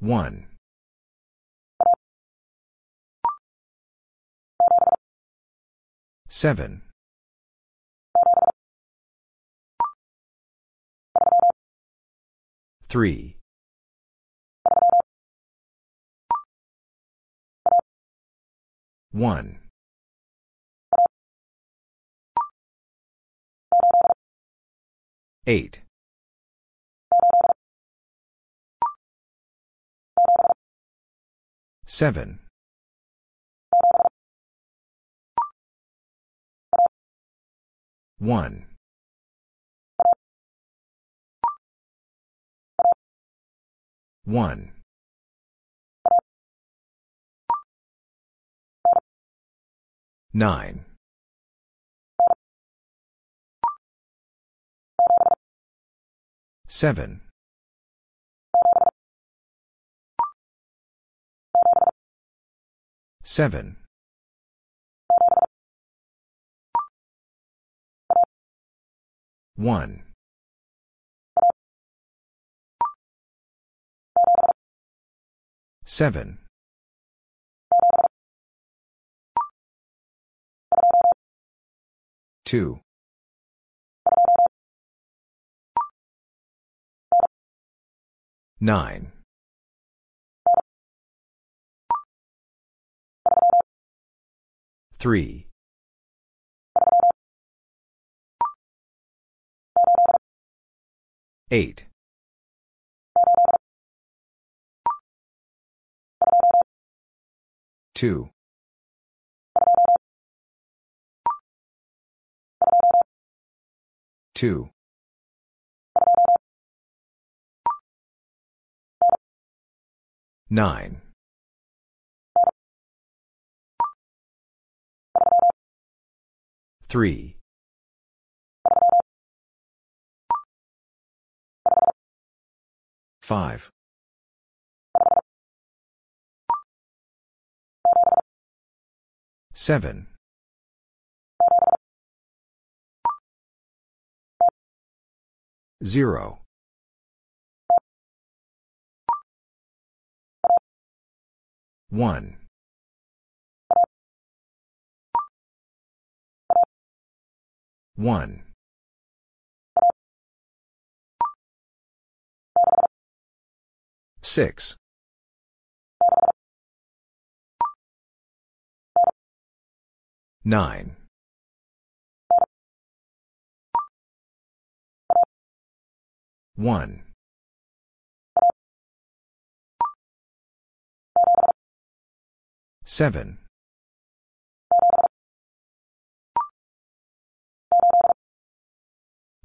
One. Seven. Three. One. Eight. Seven. One. One. Nine. Seven. Seven. One. Seven. Two. Nine. Three. Eight. Two. Two. Nine. Three. Five. Seven. Zero. One. One. Six. Nine. One. Seven.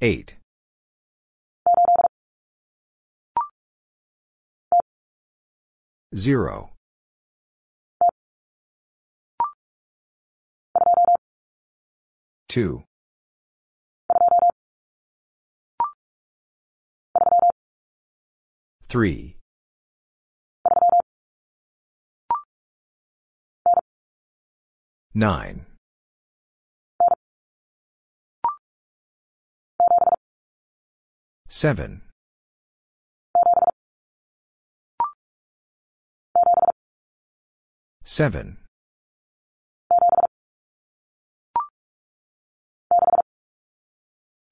Eight. Zero. Two. Three. Nine. Seven. Seven.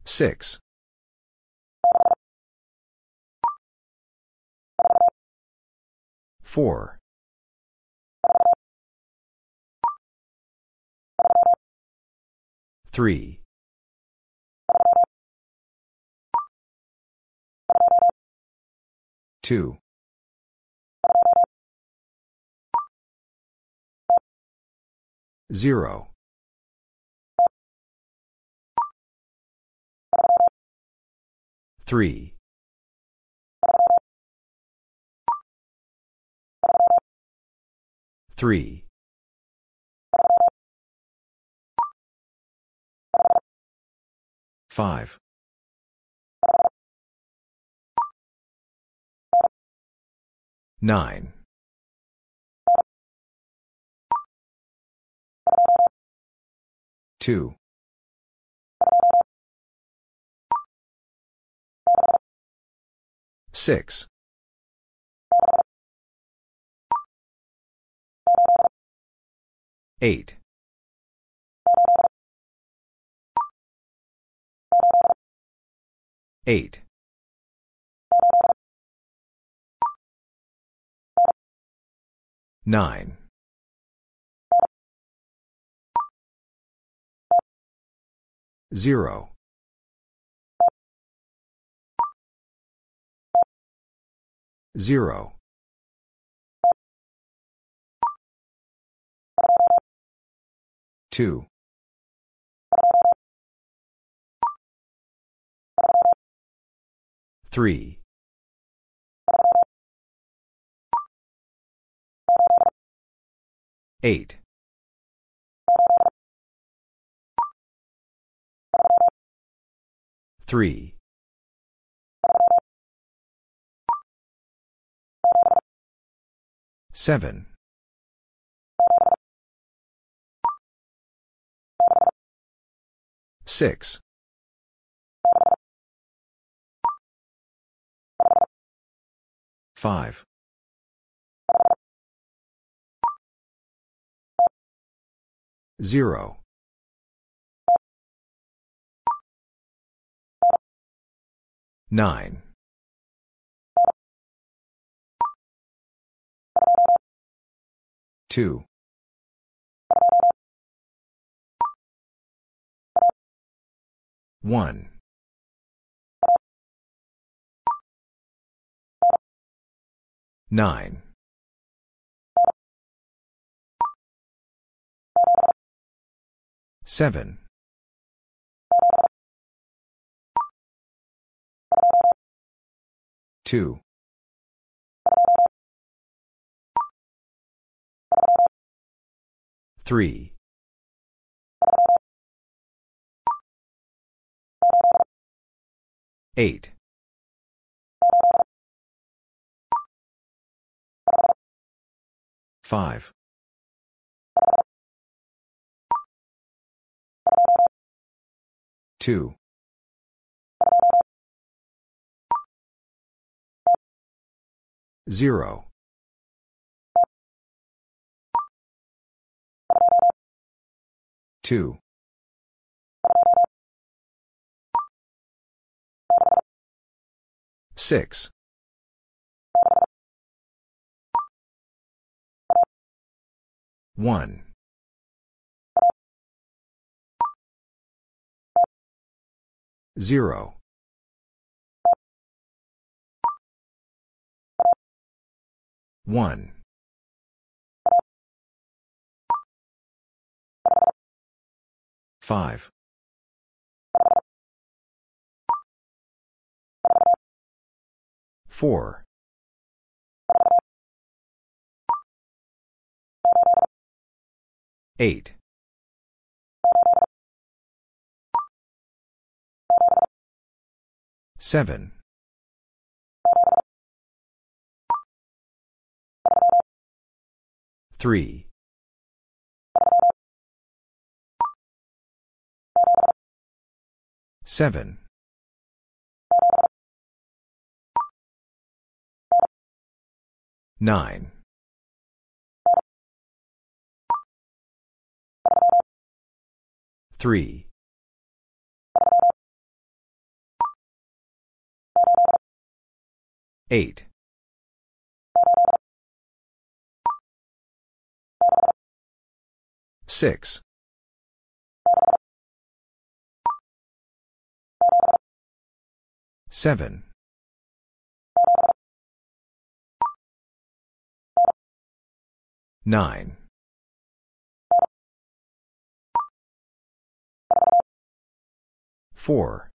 Six. Four. Three. Two. Zero. Three. Three. Five. 9. 2. 6. 8. 8. 9. 0. 0. 2. 3. 8. 3. 7. 6. 5. 0. 9. 2. 1. 9. 7. 2. 3. 8. 5. 2. 0. 2. 6. 1. 0. 1. 5. 4. 8. 7. 3. 7. 9. 3. 8. 6. 7. 9. 4.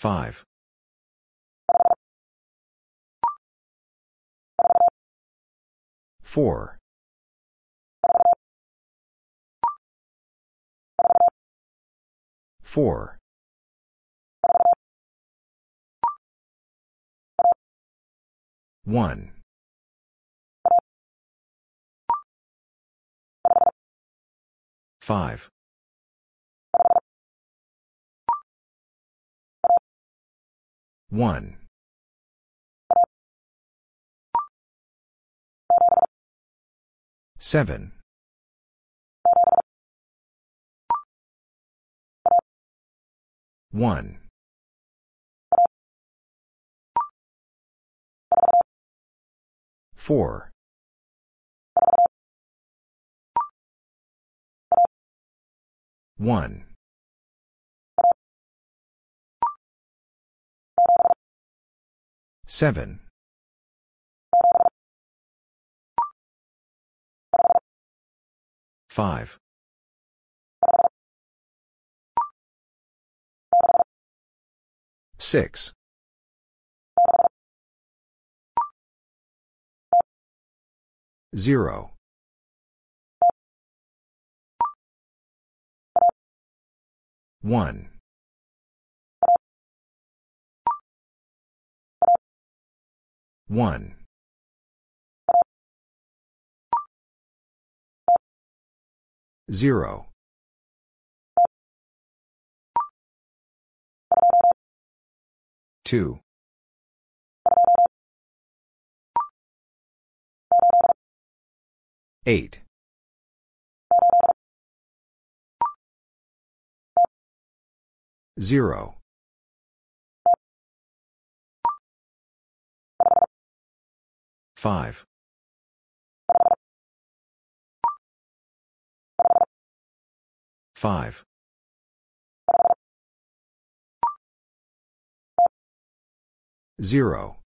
5. 4. 4. 1. 5. 1. 7. 1. 4. 1. Seven. Five. Six. Zero. One. One. Zero. Two. Eight. Zero. Five. Five. Zero.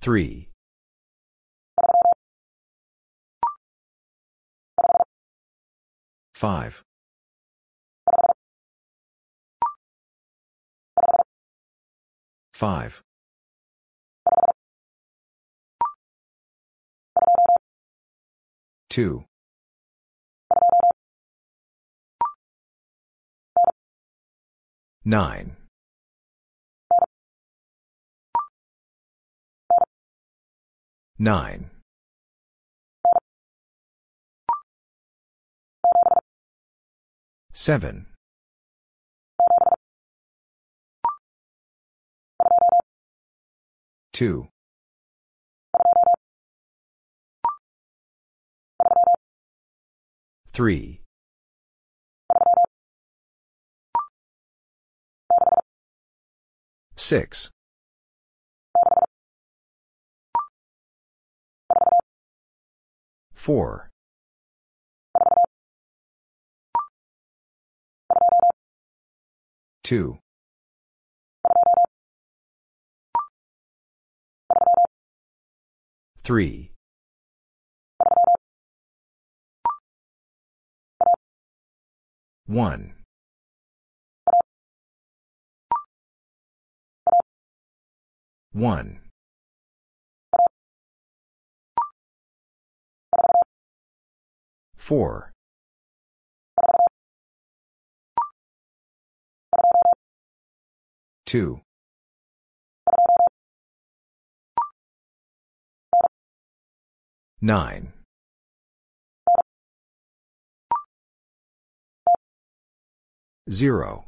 Three. Five. Five. Two. Nine. Nine. Seven. Two. Three. Six. Four. Two. Three. One. One. Four. Two. Nine. Zero.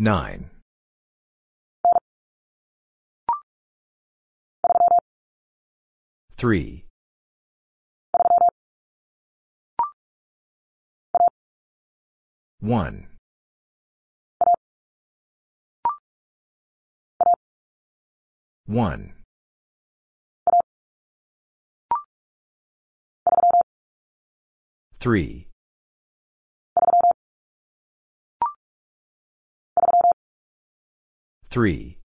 Nine. Three. One. One. Three. Three.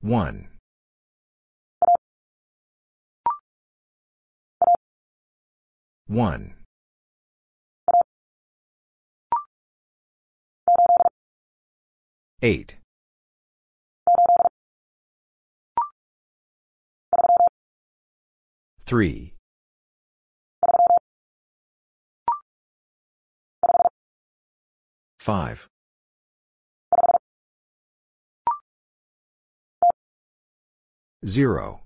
One. One. Eight. Three. Five. Zero.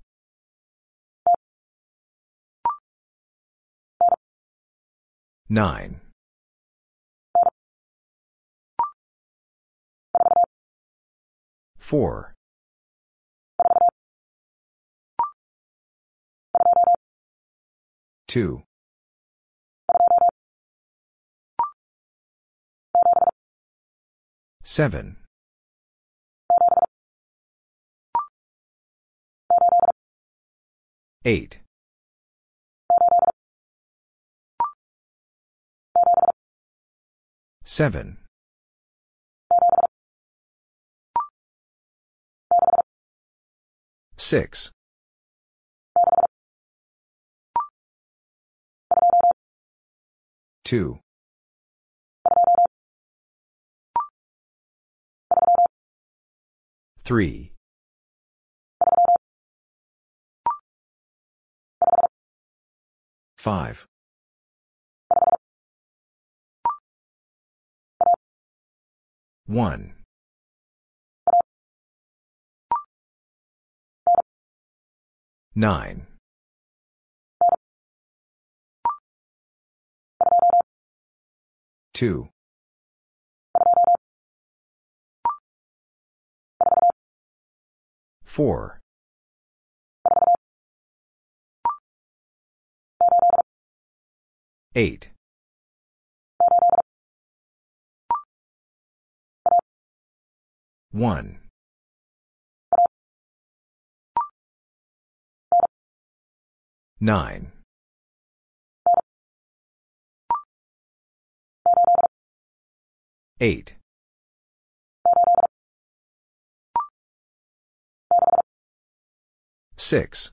Nine. Four. Two. Seven. Eight. Seven. Six. Two. Three. Five. One. Nine. Two. Four. Eight. One. Nine. Eight. Six.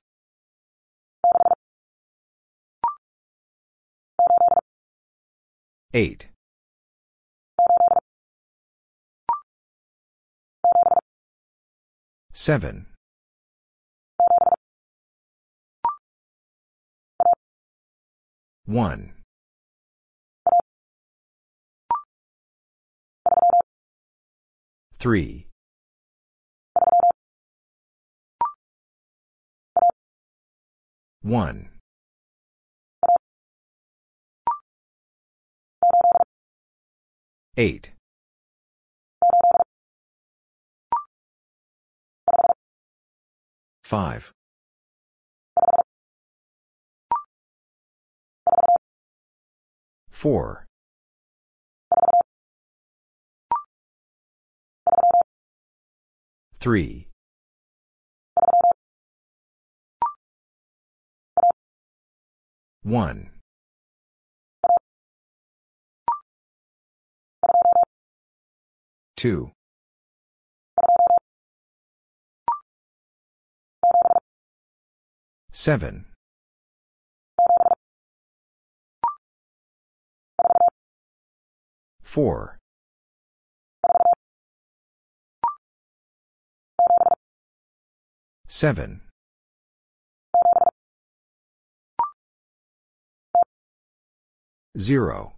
Eight. Seven. One. Three. One. Eight. Five. Four. Three. One. Two. Seven. Four. Seven. Zero.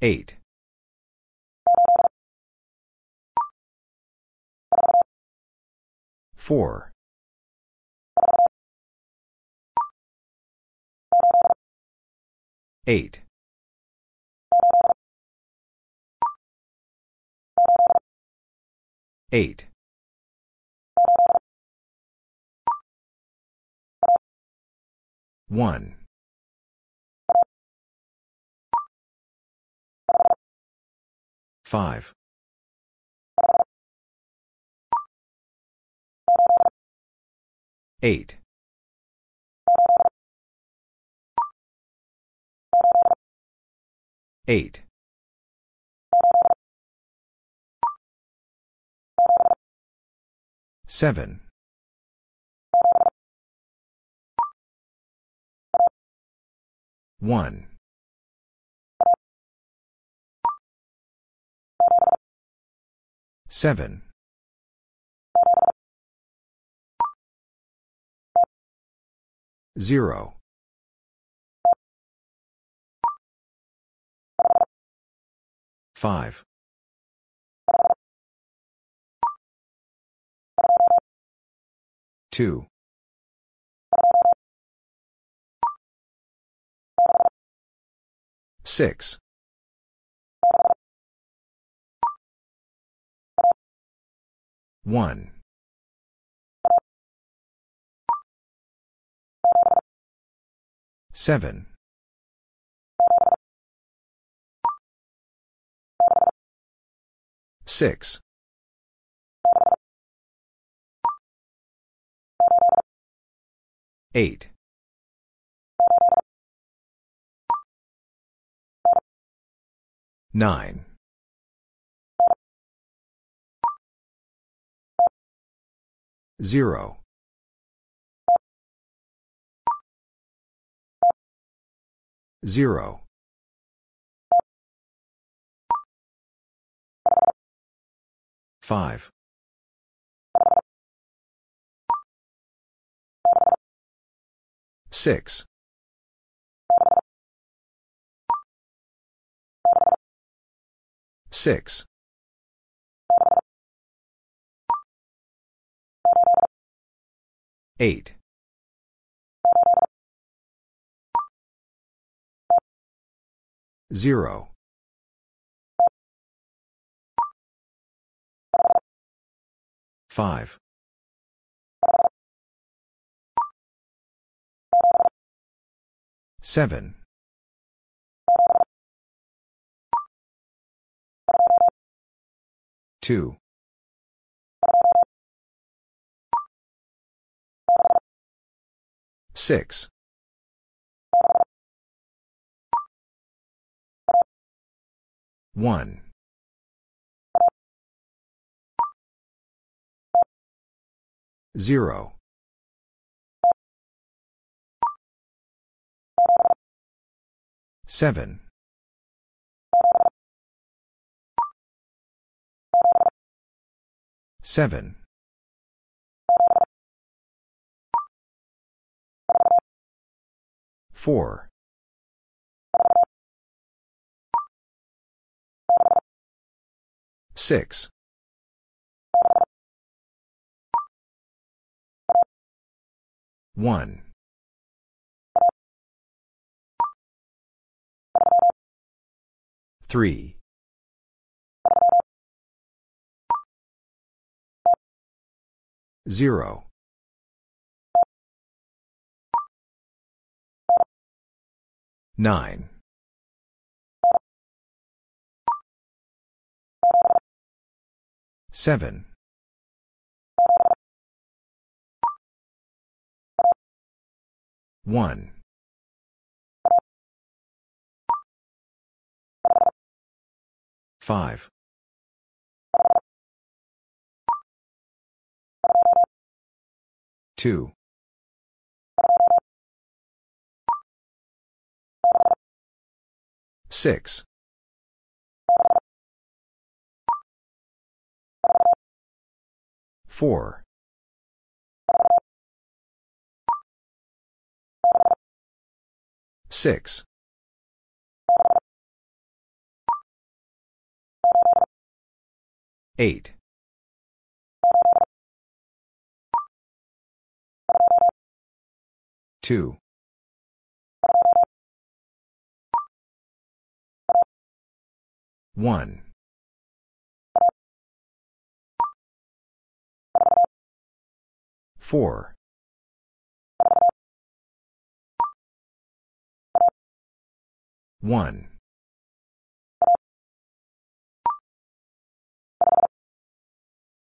Eight. Four. Eight. Eight. One. Five. Eight. Eight. Seven. One. Seven. Zero. 5. 2. 6. 1. 7. Six. Eight. Nine. Zero. Zero. Five. Six. Six. Eight. Zero. Five. Seven. Two. Six. One. Zero. Seven. Seven. Four. Six. One. Three. Zero. Nine. Seven. One. Five. Two. Six. Four. Six. Eight. Two. One. Four. One.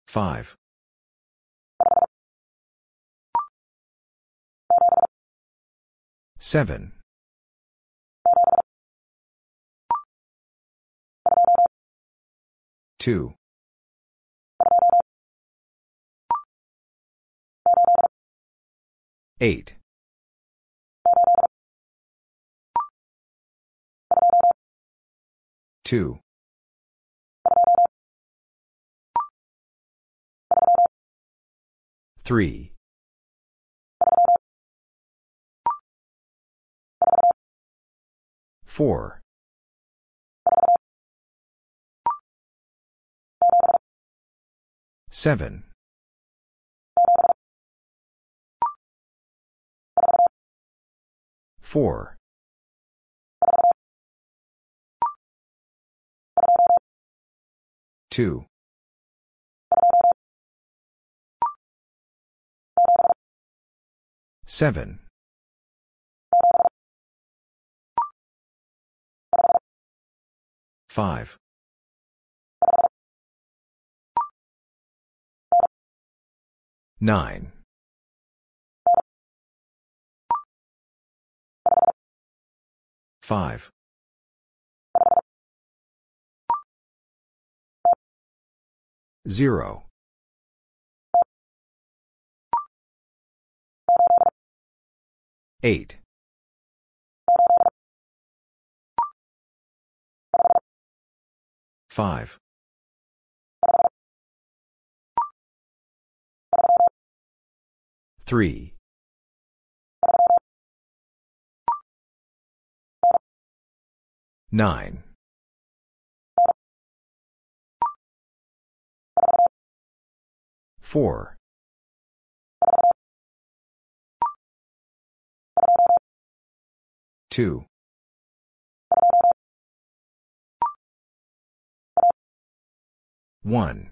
Five. Seven. Two. Eight. 2. 3. 4. 7. 4. Two. Seven. Five. Nine. Five. 0. 8. 5. 3. 9. 4. 2. 1.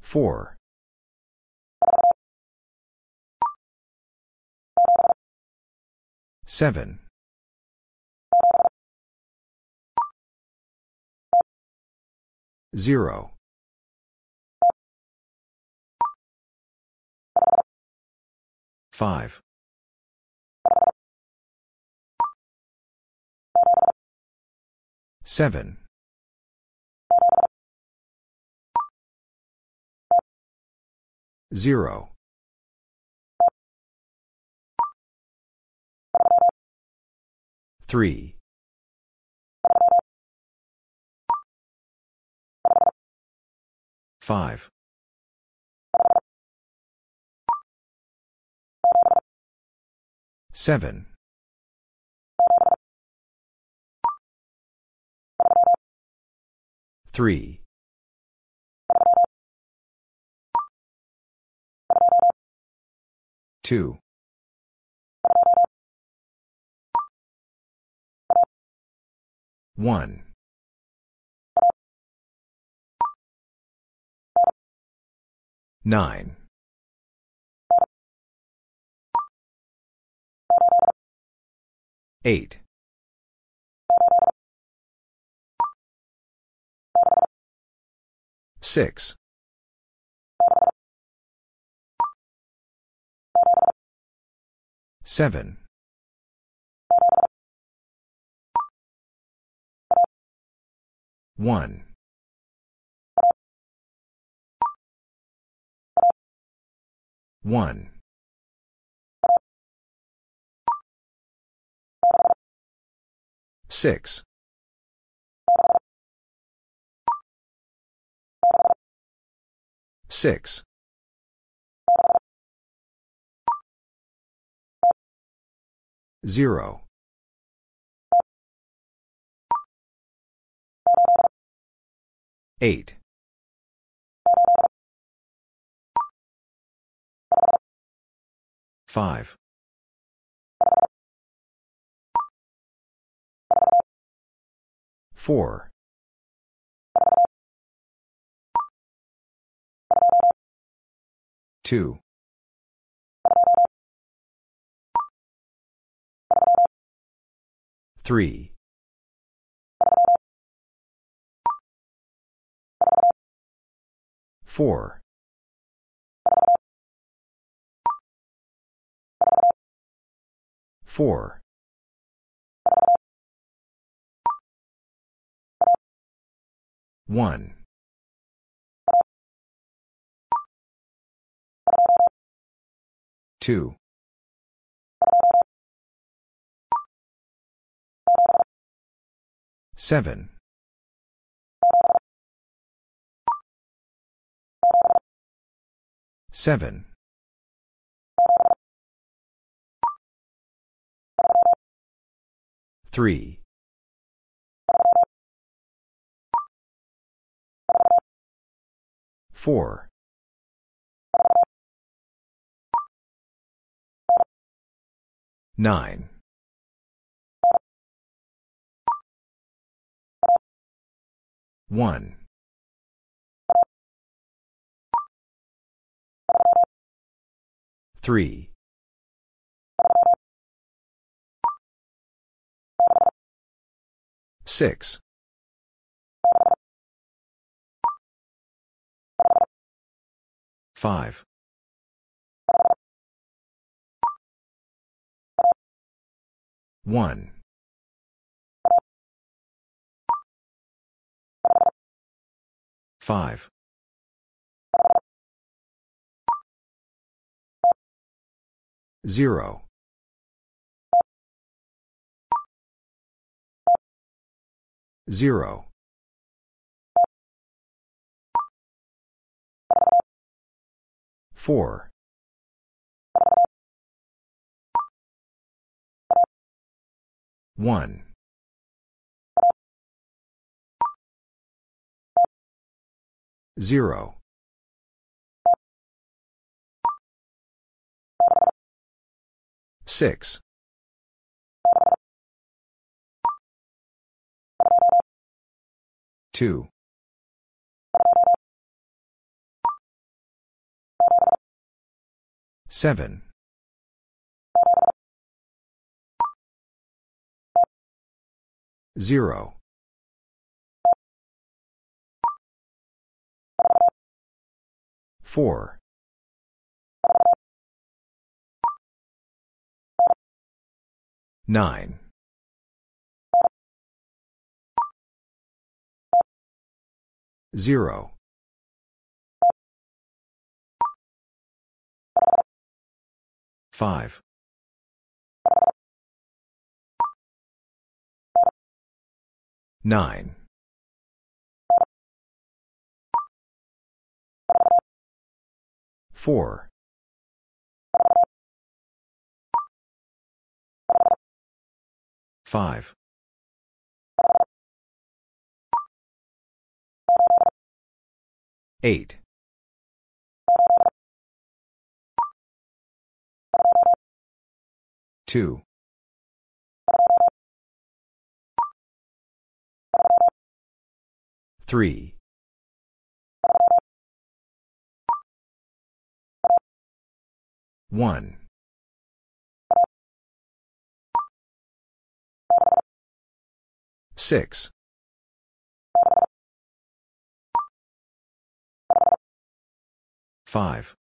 4. 7. 0. 5. 7. 0. 3. 5. 7. 3. 2. 1. 9. 8. 6. 7. 1. 1. 6. 6. 0. 8. 5. 4. 2. 3. 4. 4. 1. 2. 7. 7. Three. Four. Nine. One. Three. 6. 5. 1. 5. 0. 0. 4. 1. 0. 6. 2. 7. 0. 4. 9. 0. 5. 9. 4. 5. 8. 2. 3. 1. 6. 5.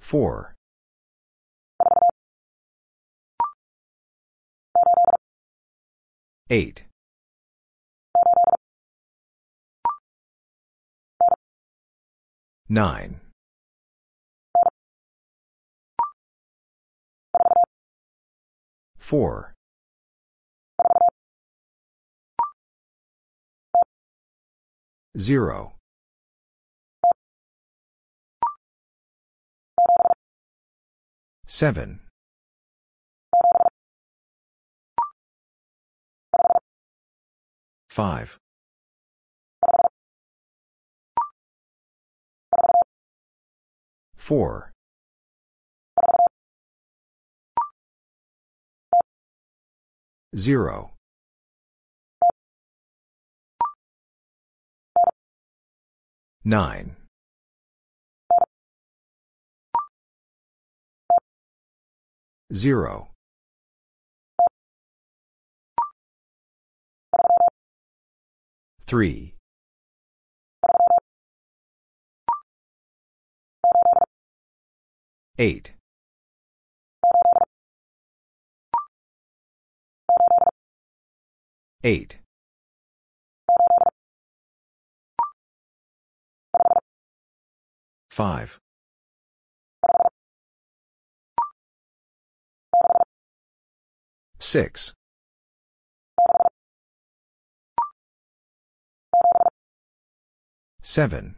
4. 8. 9. 4. 0. 7. 5. 4. 0. 9. 0. 3. 8. 8. 5. 6. 7.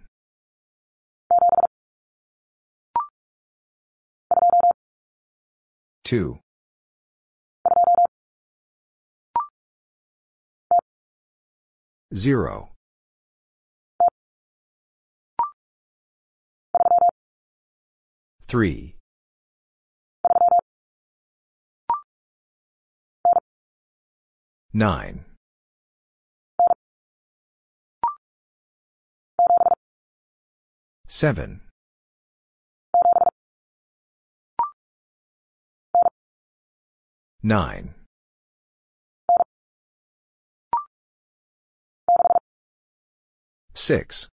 2. 0. 3. Nine. Seven. Nine. Six.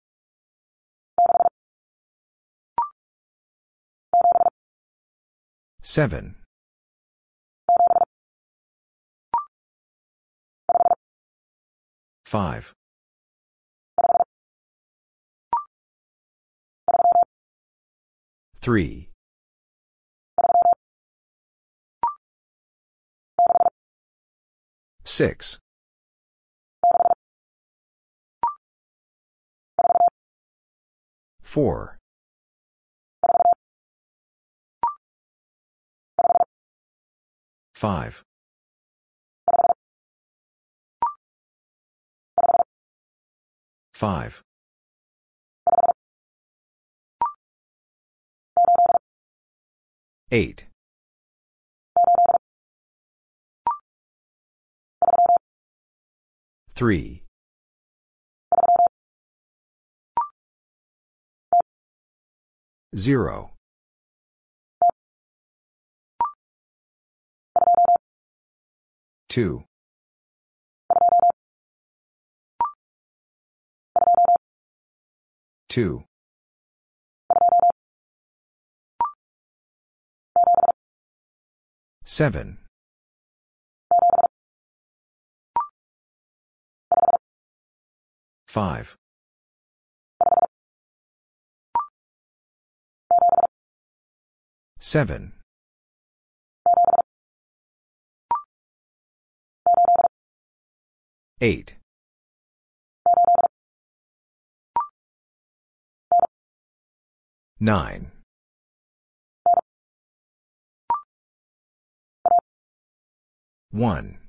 Seven. Five. Three. Six. Four. Five. Five. Eight. Three. Zero. Two. Two. Seven. Five. Seven. Eight. Nine. One.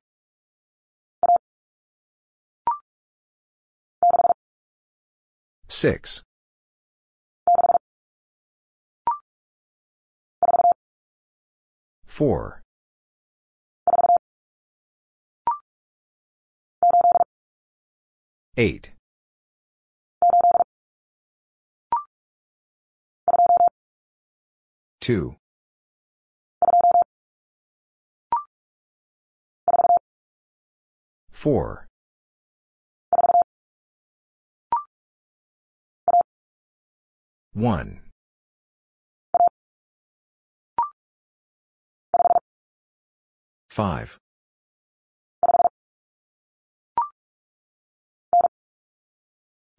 Six. Four. Eight. Two. Four. One. Five.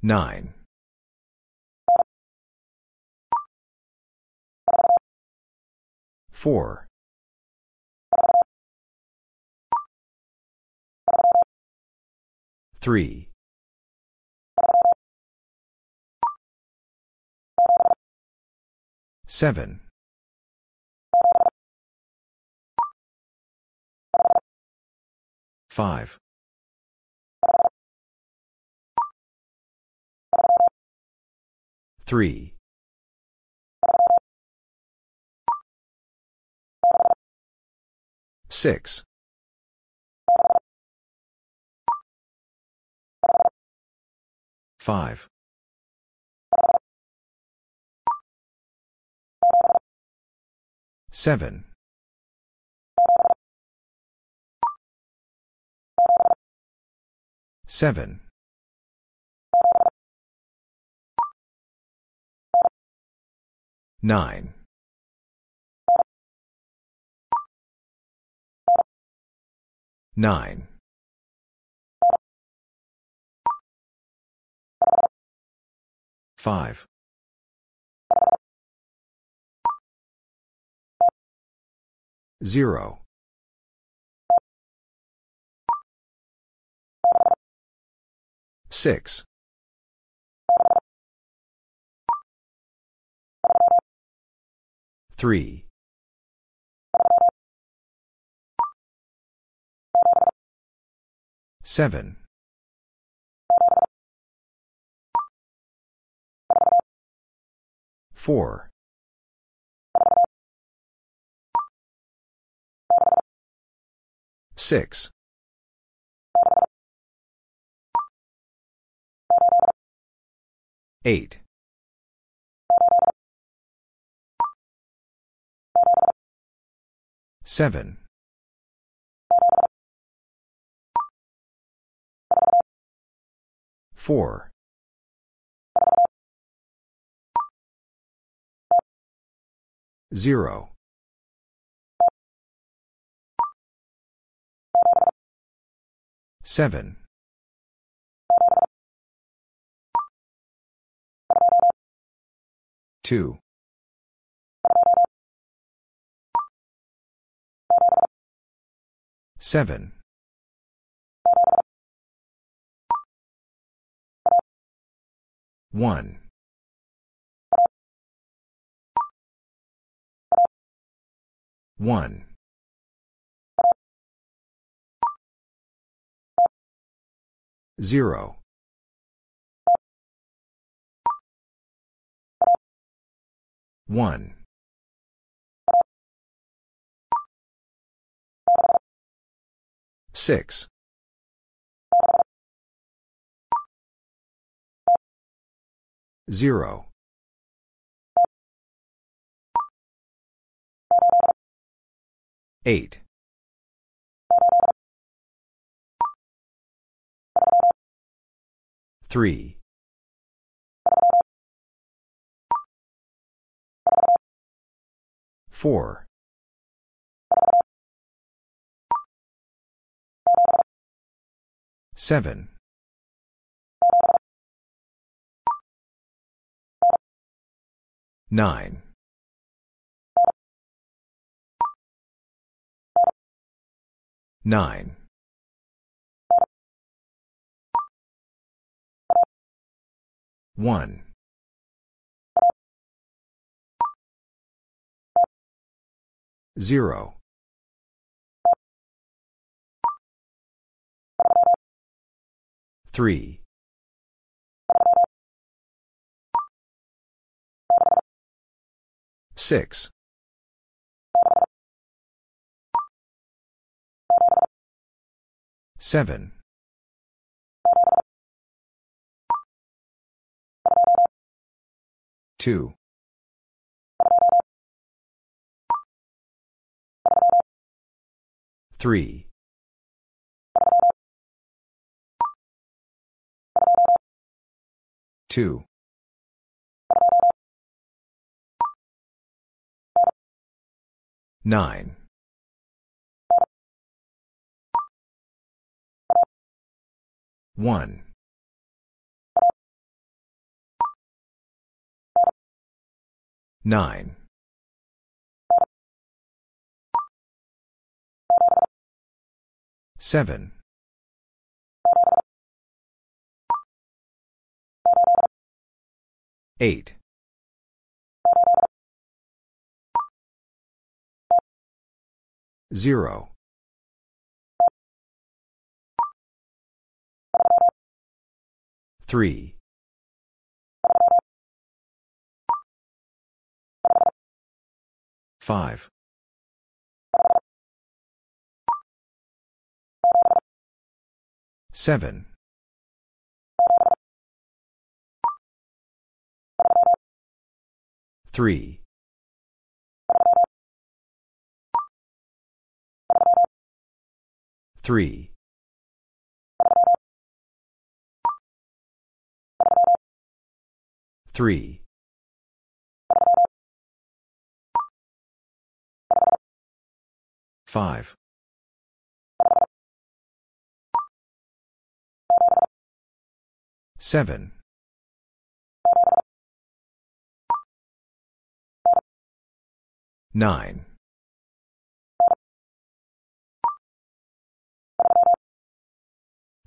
Nine. Four. Three. Seven. Five. Three. Six. Five. Seven. Seven. Nine. Nine. Five. Zero. Six. Three. Seven. Four. Six. Eight. 7. 4. 0. 7. 2. 7. 1. 1. 0. 1. 6. 0. 8. 3. 4. 7. 9. 9. 1. 0. 3. 6. 7. 2. 3. 2. 9. 1. 9. 7. 8. 0. 3. 5. 7. 3. 3. 3. 5. 7. 9.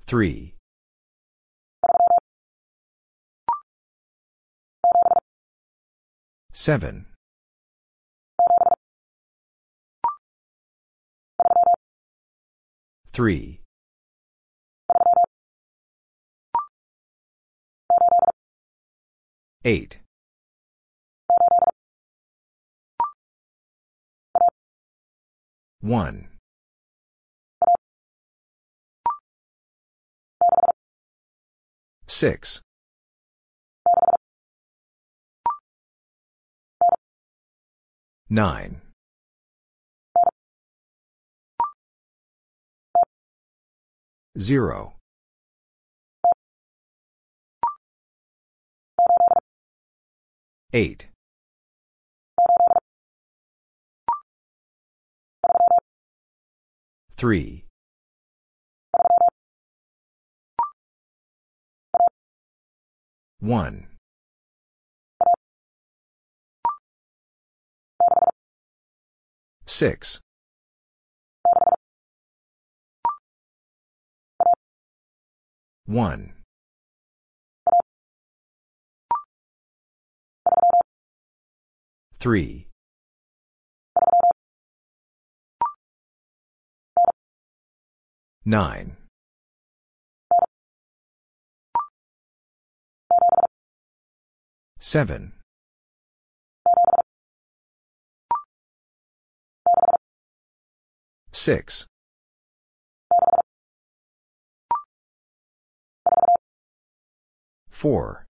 3. 7. 3. 8. 1. 6. 9. 0. 8. Three. One. Six. One. Three. Nine. Seven. Six. Four.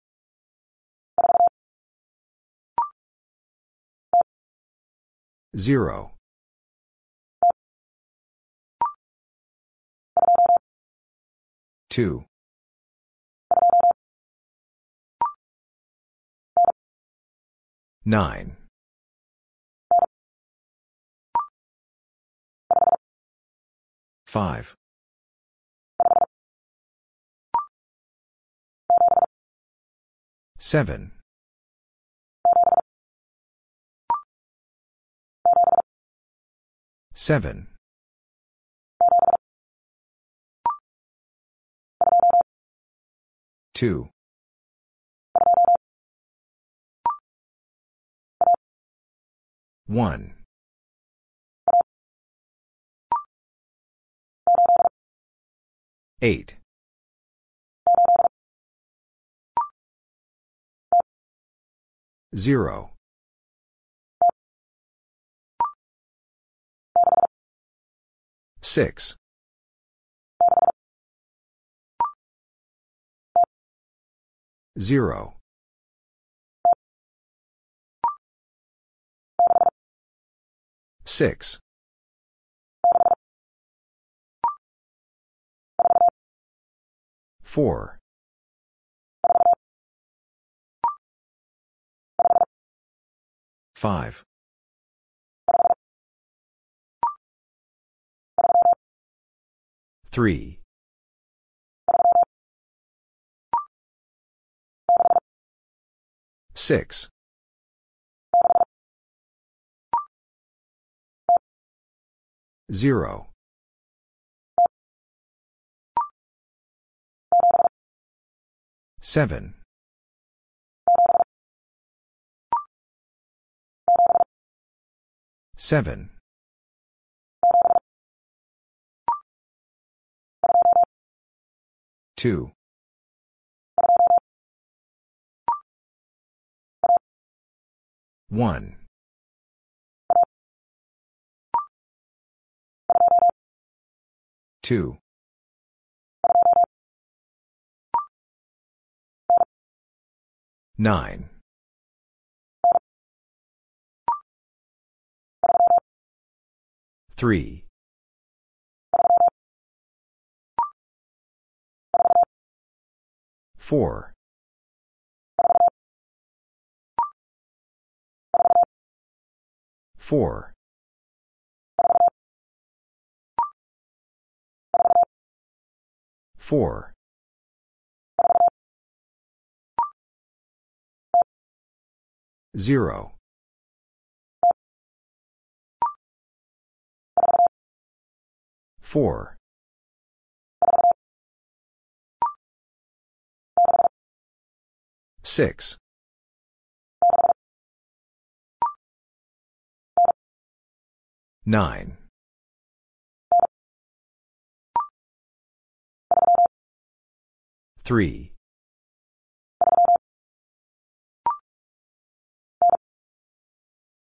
Zero. Two. Nine. Five. Seven. Seven. Two. One. Eight. Zero. Six. Zero. Six. Four. Five. Three. Six. Zero. Seven. Seven. Two. One. Two. Nine. Three. Four. Four. Four. Zero. Four. Six. Nine. Three.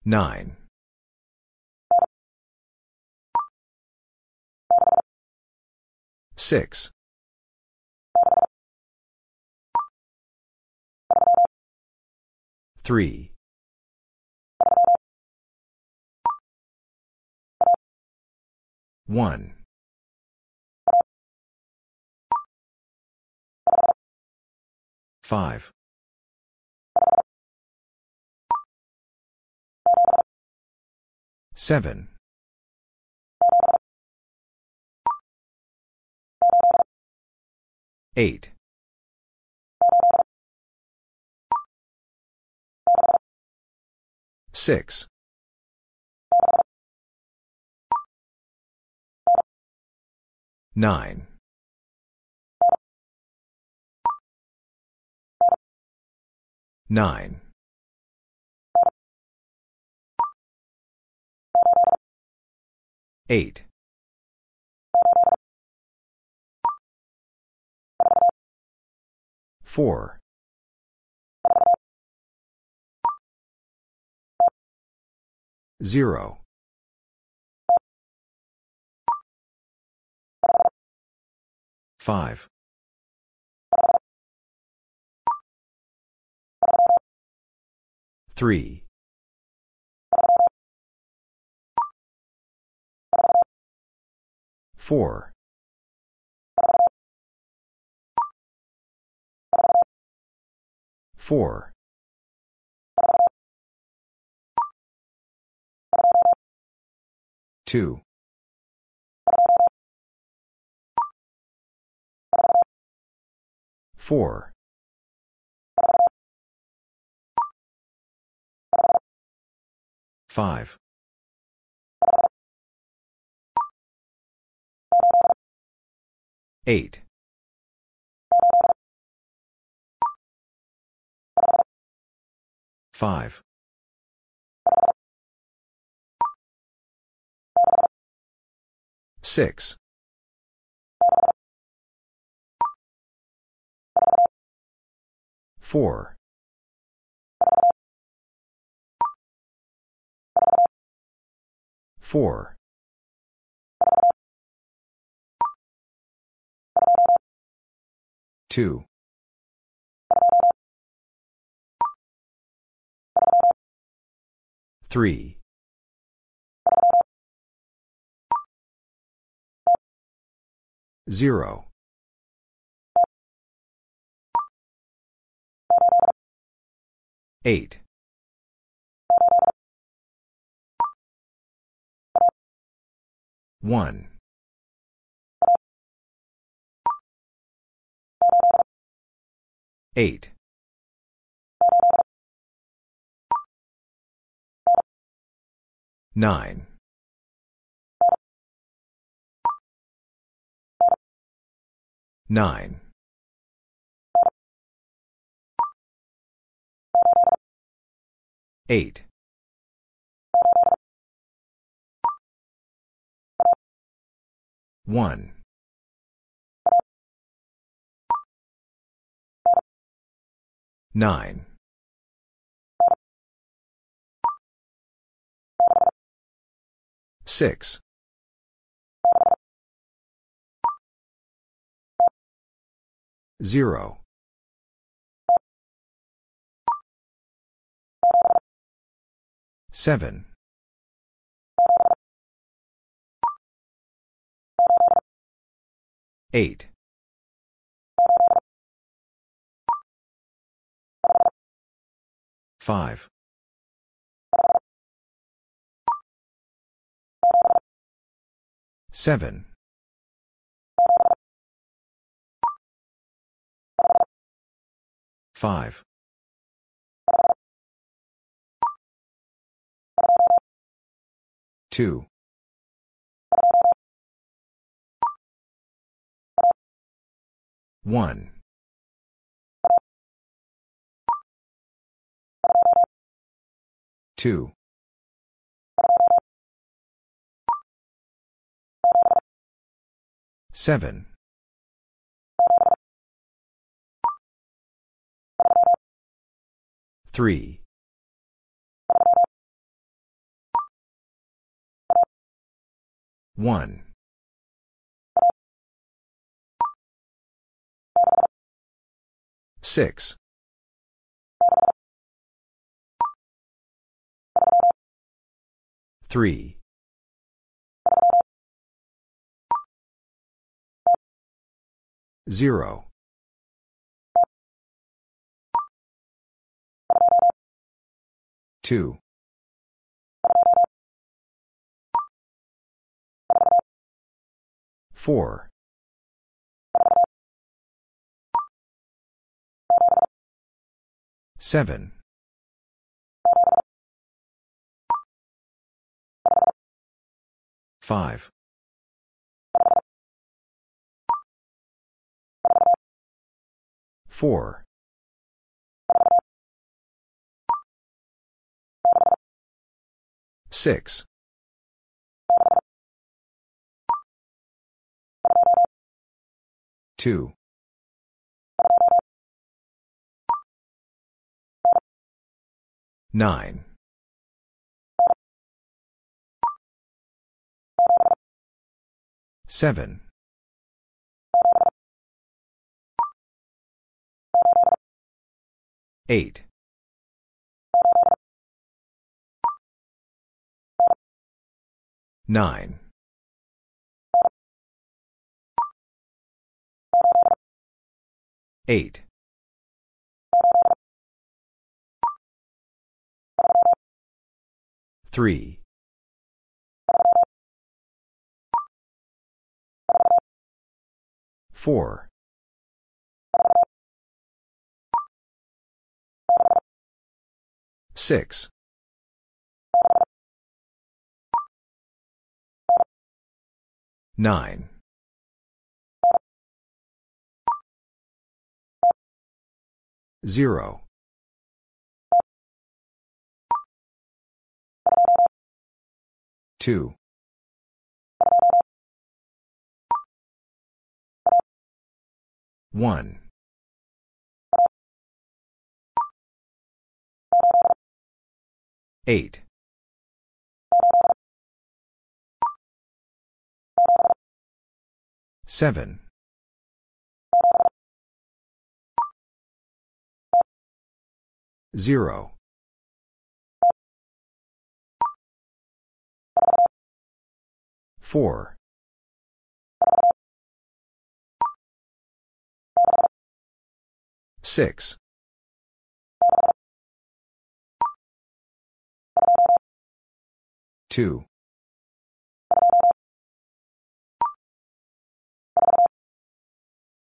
Nine. Six. Three. 1. 5. 7. 8. 6. 9. 9. 8. 4. 0. 5. 3. 4. 4. 2. 4. 5. 8. 5. 6. 4. 4. 2. 3. 0. 8. 1. 8. 9. 9. 8. 1. 9. 6. 0. 7. 8. 5. 7. 5. 2. 1. 2. 7. 3. 1. 6. 3. 0. 2. 4. 7. 5. 4. 6. 2. 9. 7. 8. 9. 8. 3. 4. 6. 9. 0. 2. 1. 8. 7. 0. 4. 6. 2.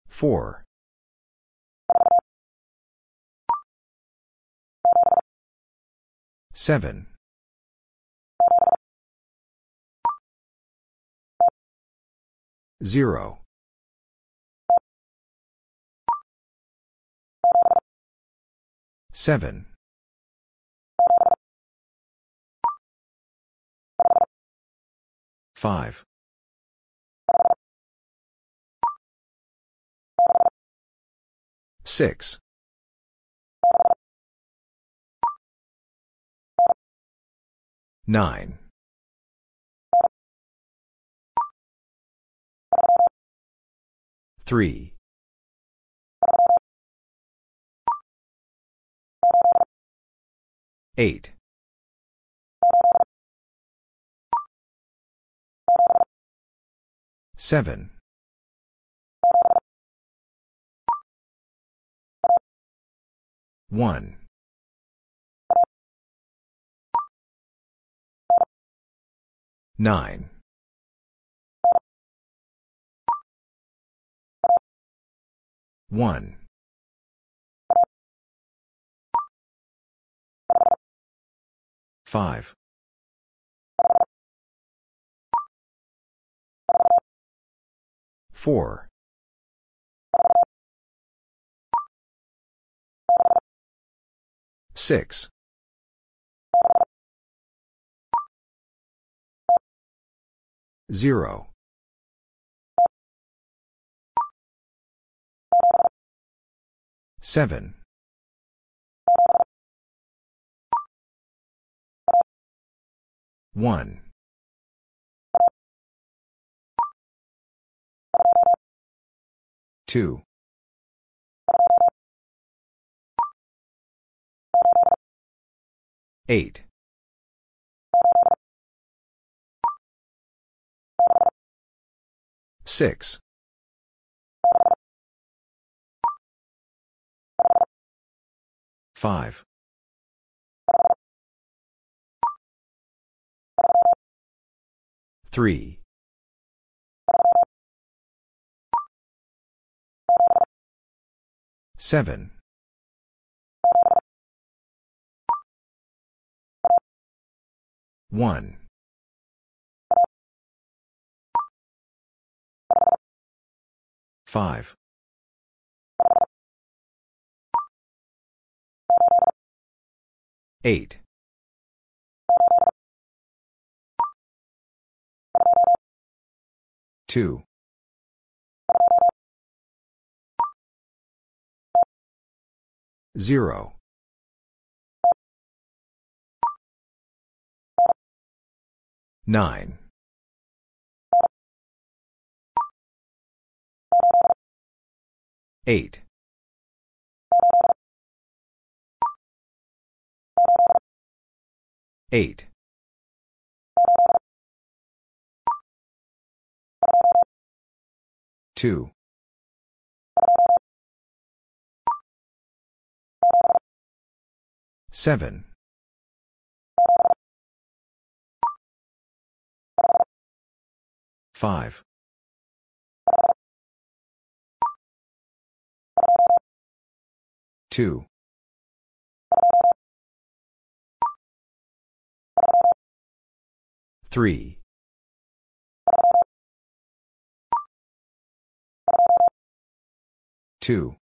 4. 7. 0. 7. 5. 6. 9. 3. 8. 7. 1. 9. 1. 5. 4. 6. 0. 7. 1. 2. 8. 6. 5. 3. 7. 1. Five. Eight. Two. Zero. Nine. Eight. Eight. Two. Seven. Five. Two. Three. Two.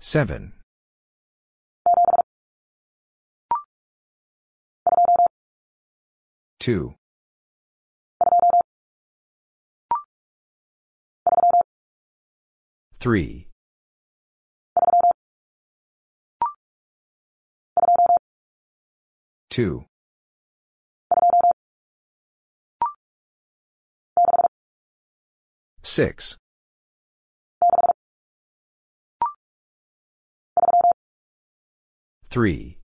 Seven. Two. Three. Two. Six. Three.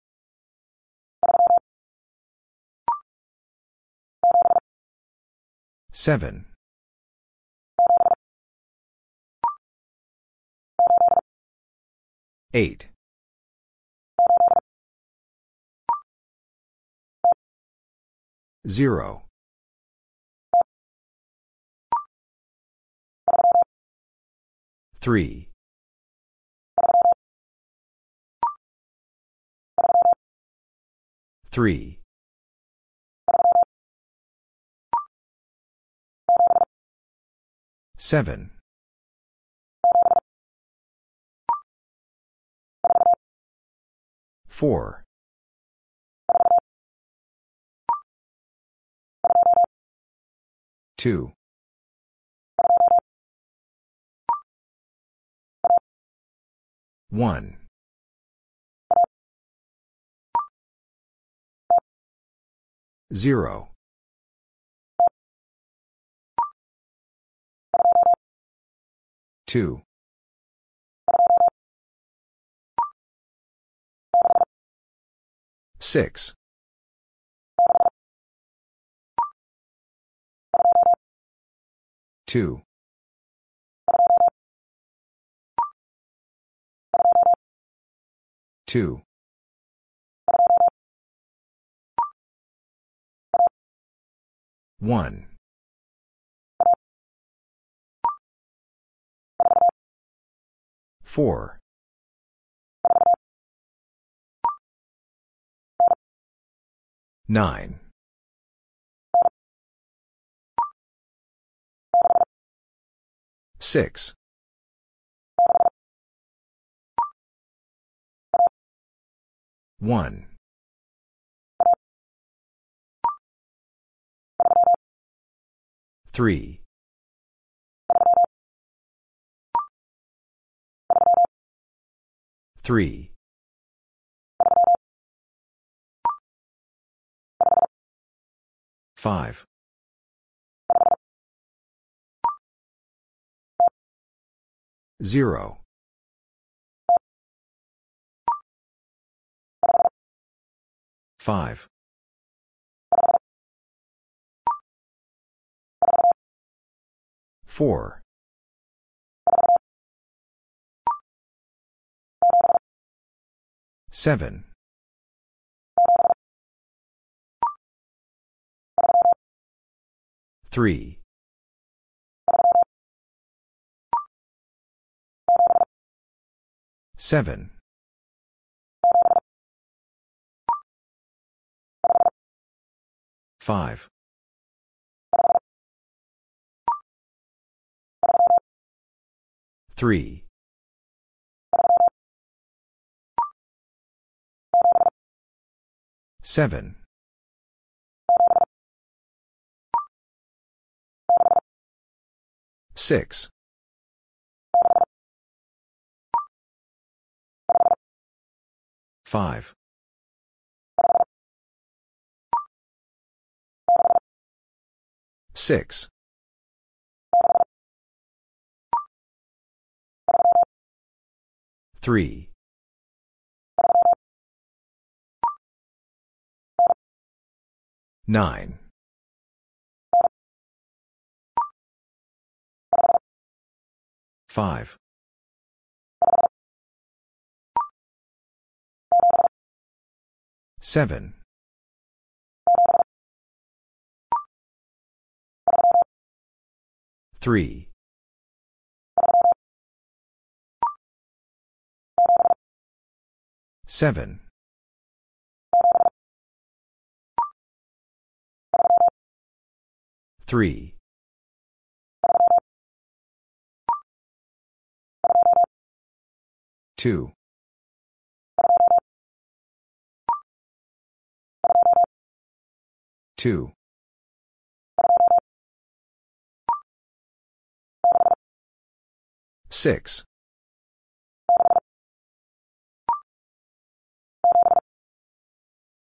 Seven. Eight. Zero. Three. Three. Seven. Four. Two. One. Zero. Two. Six. Two. Two. One. Four. Nine. Six. One. Three. Three. Five. Zero. Five. Four. Seven. Three. Seven. Five. Three. Seven. Six. Five. Six. Three. Nine. Five. Seven. Three. Seven. Three. Two. Two. Six.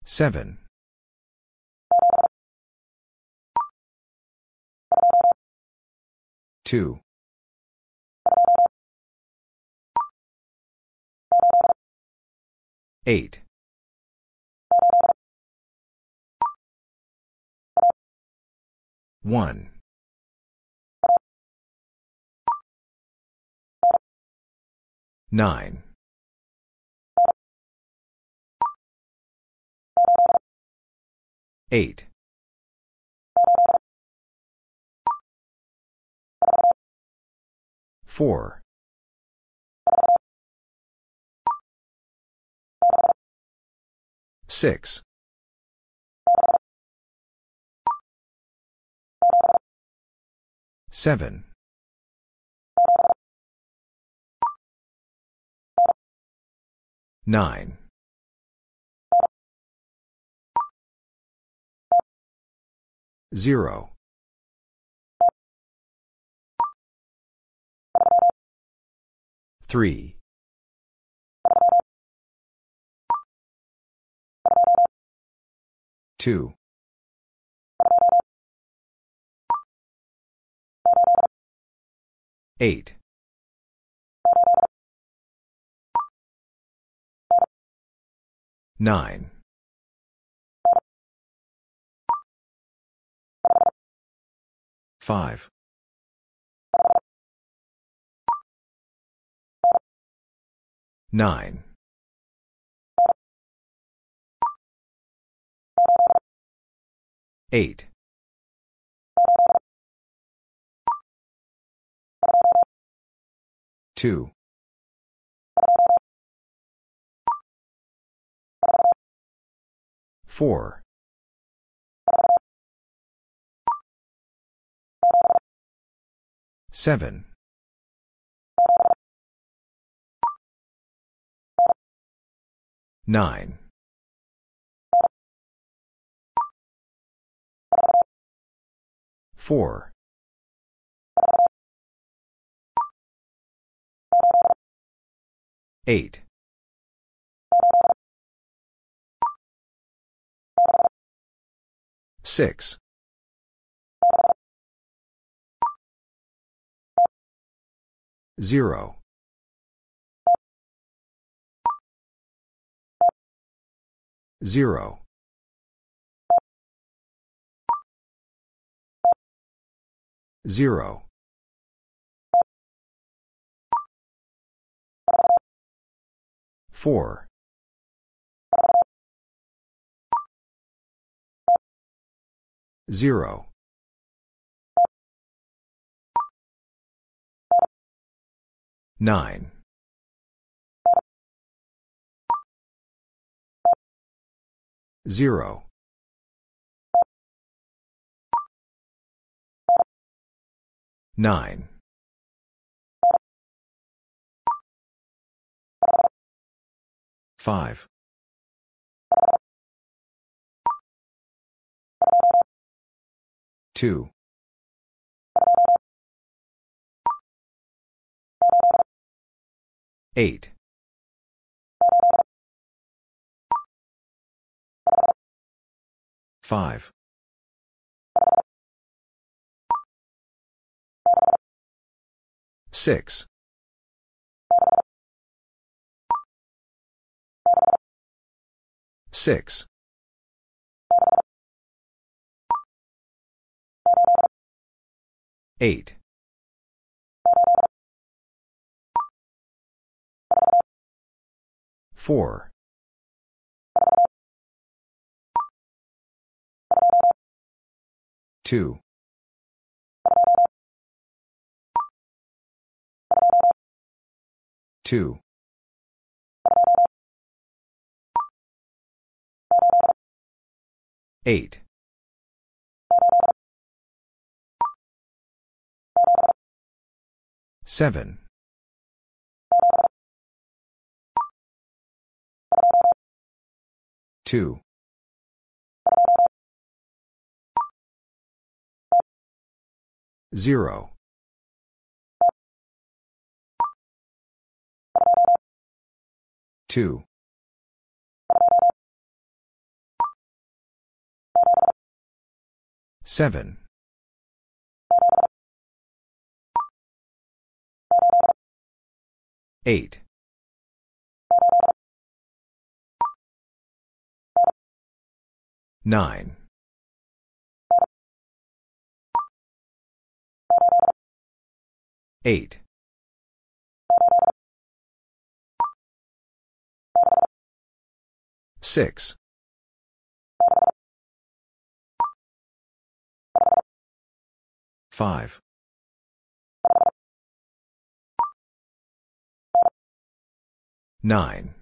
Seven. Two. Eight. One. Nine. Eight. Four. Six. Seven. Nine. Zero. Three. Two. Eight. Nine. Five. Nine. Eight. Two. Four. Seven. Nine. Four. Eight. Six. Zero. Zero. Zero. Four. Zero. Nine. Zero. Nine. Five. Two. Eight. Five. Six. Six. Eight. Four. Two. Two. Eight. Seven. Two. Zero. Two. Seven. Eight. Nine. Eight. Six. Five. Nine.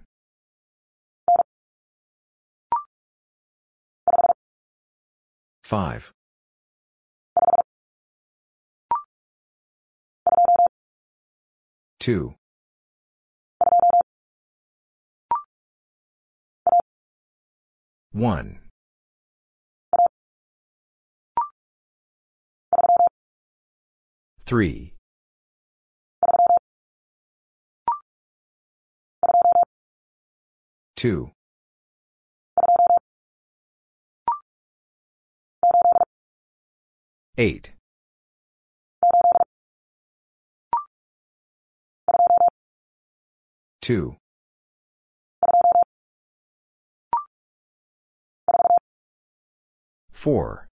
Five. Two. One. Three. Two. Eight. Two. Four.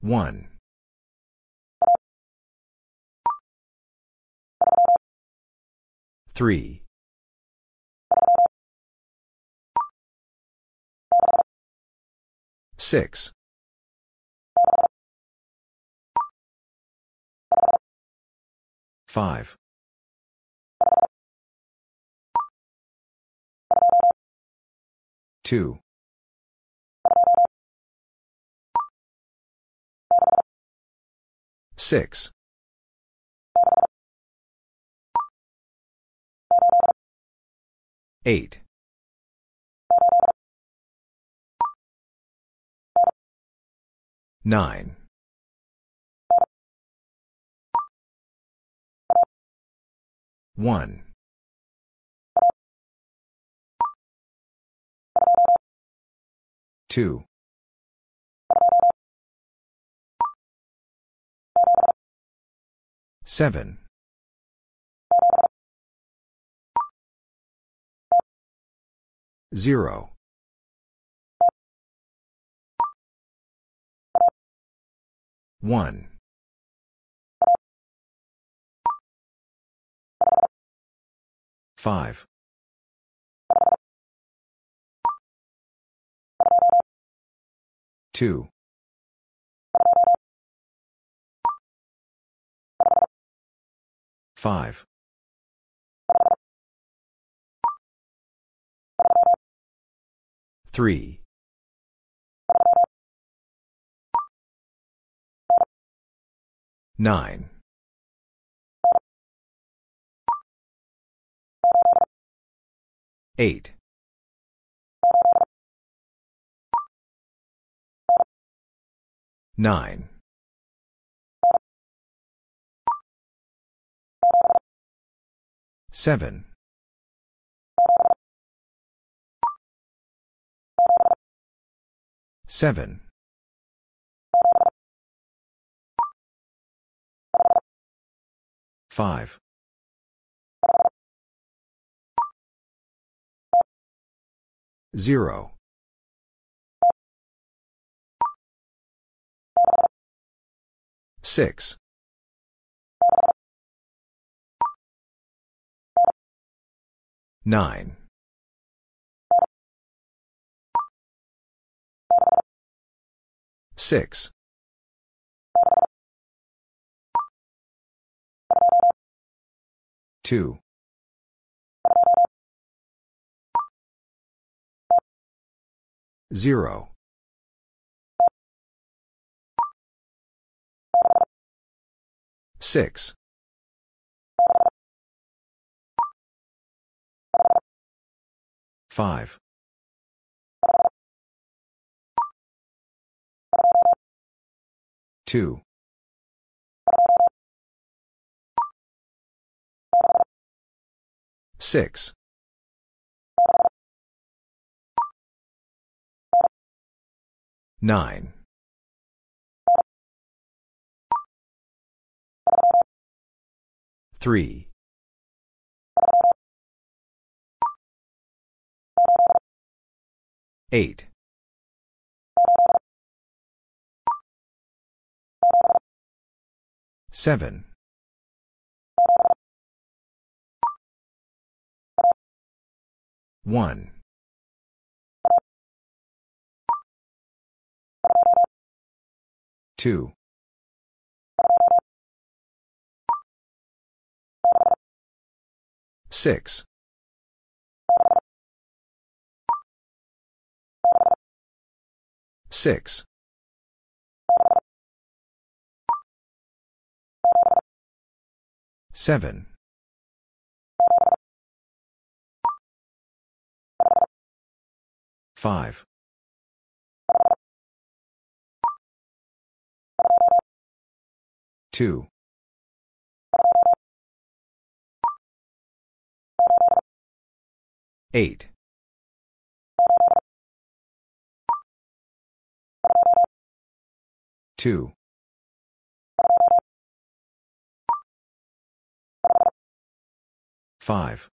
One. Three. Six. Five. Two. Six. Eight. Nine. One. Two. Seven. Zero. One. Five. 2. 5. 3. 9. 8. 9. 7. 7. 5. 0. 6. 9. 6. 2. 0. 6. 5. 2. 6. 9. 3. 8. 7. 1. 2. 6. 6. 7. 5. 2. 8. 2. 5.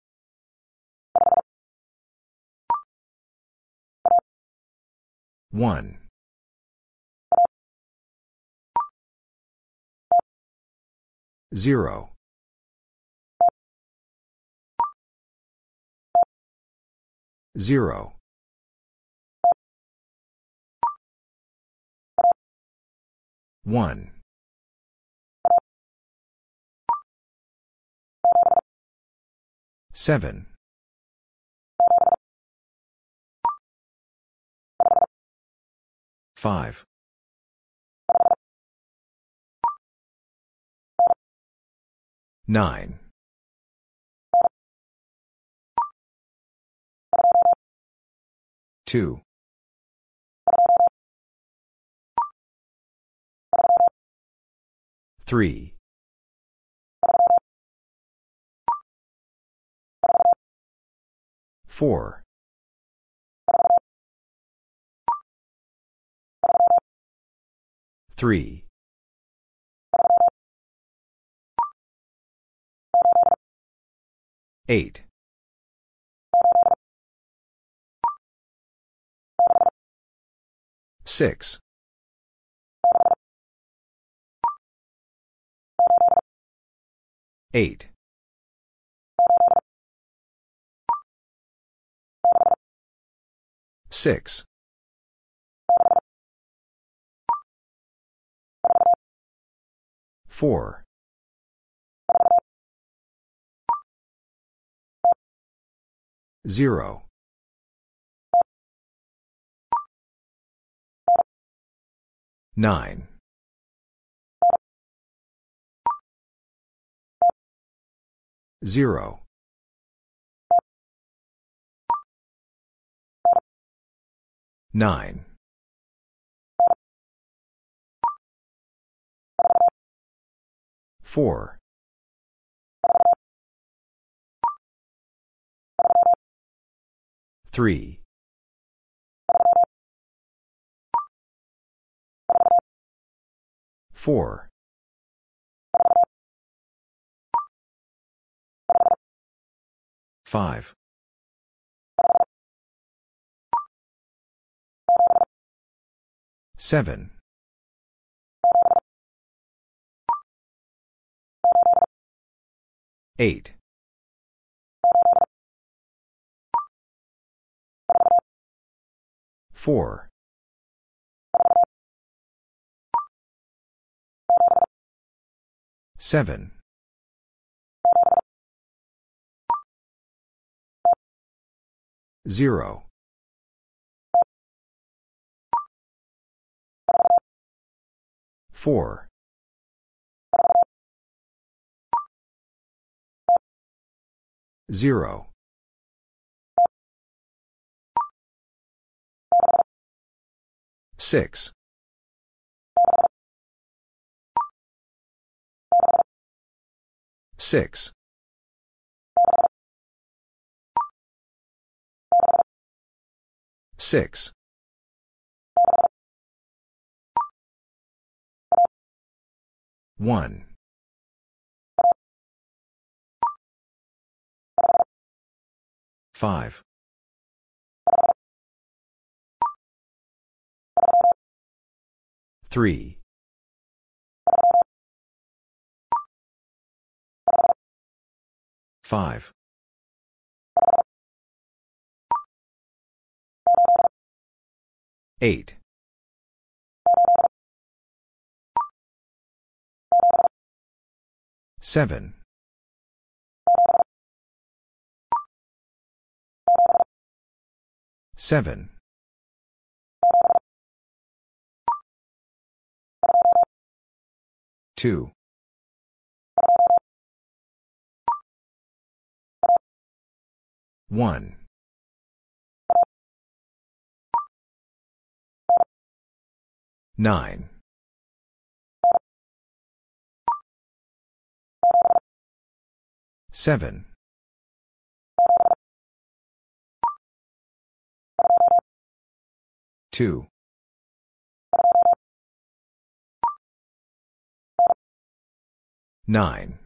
1. 0. 0. 1. 7. 5. 9. 2. 3. 4. 3. 8. 6. 8. 6. 4. 0. 9. 0. 9. 4. 3. 4. 5. 7. 8. 4. 7. 0. 4. 0. 6. 6. 6. 1. 5. 3. 5. 8. 7. 7. 2. 1. 9. 7. 2. 9.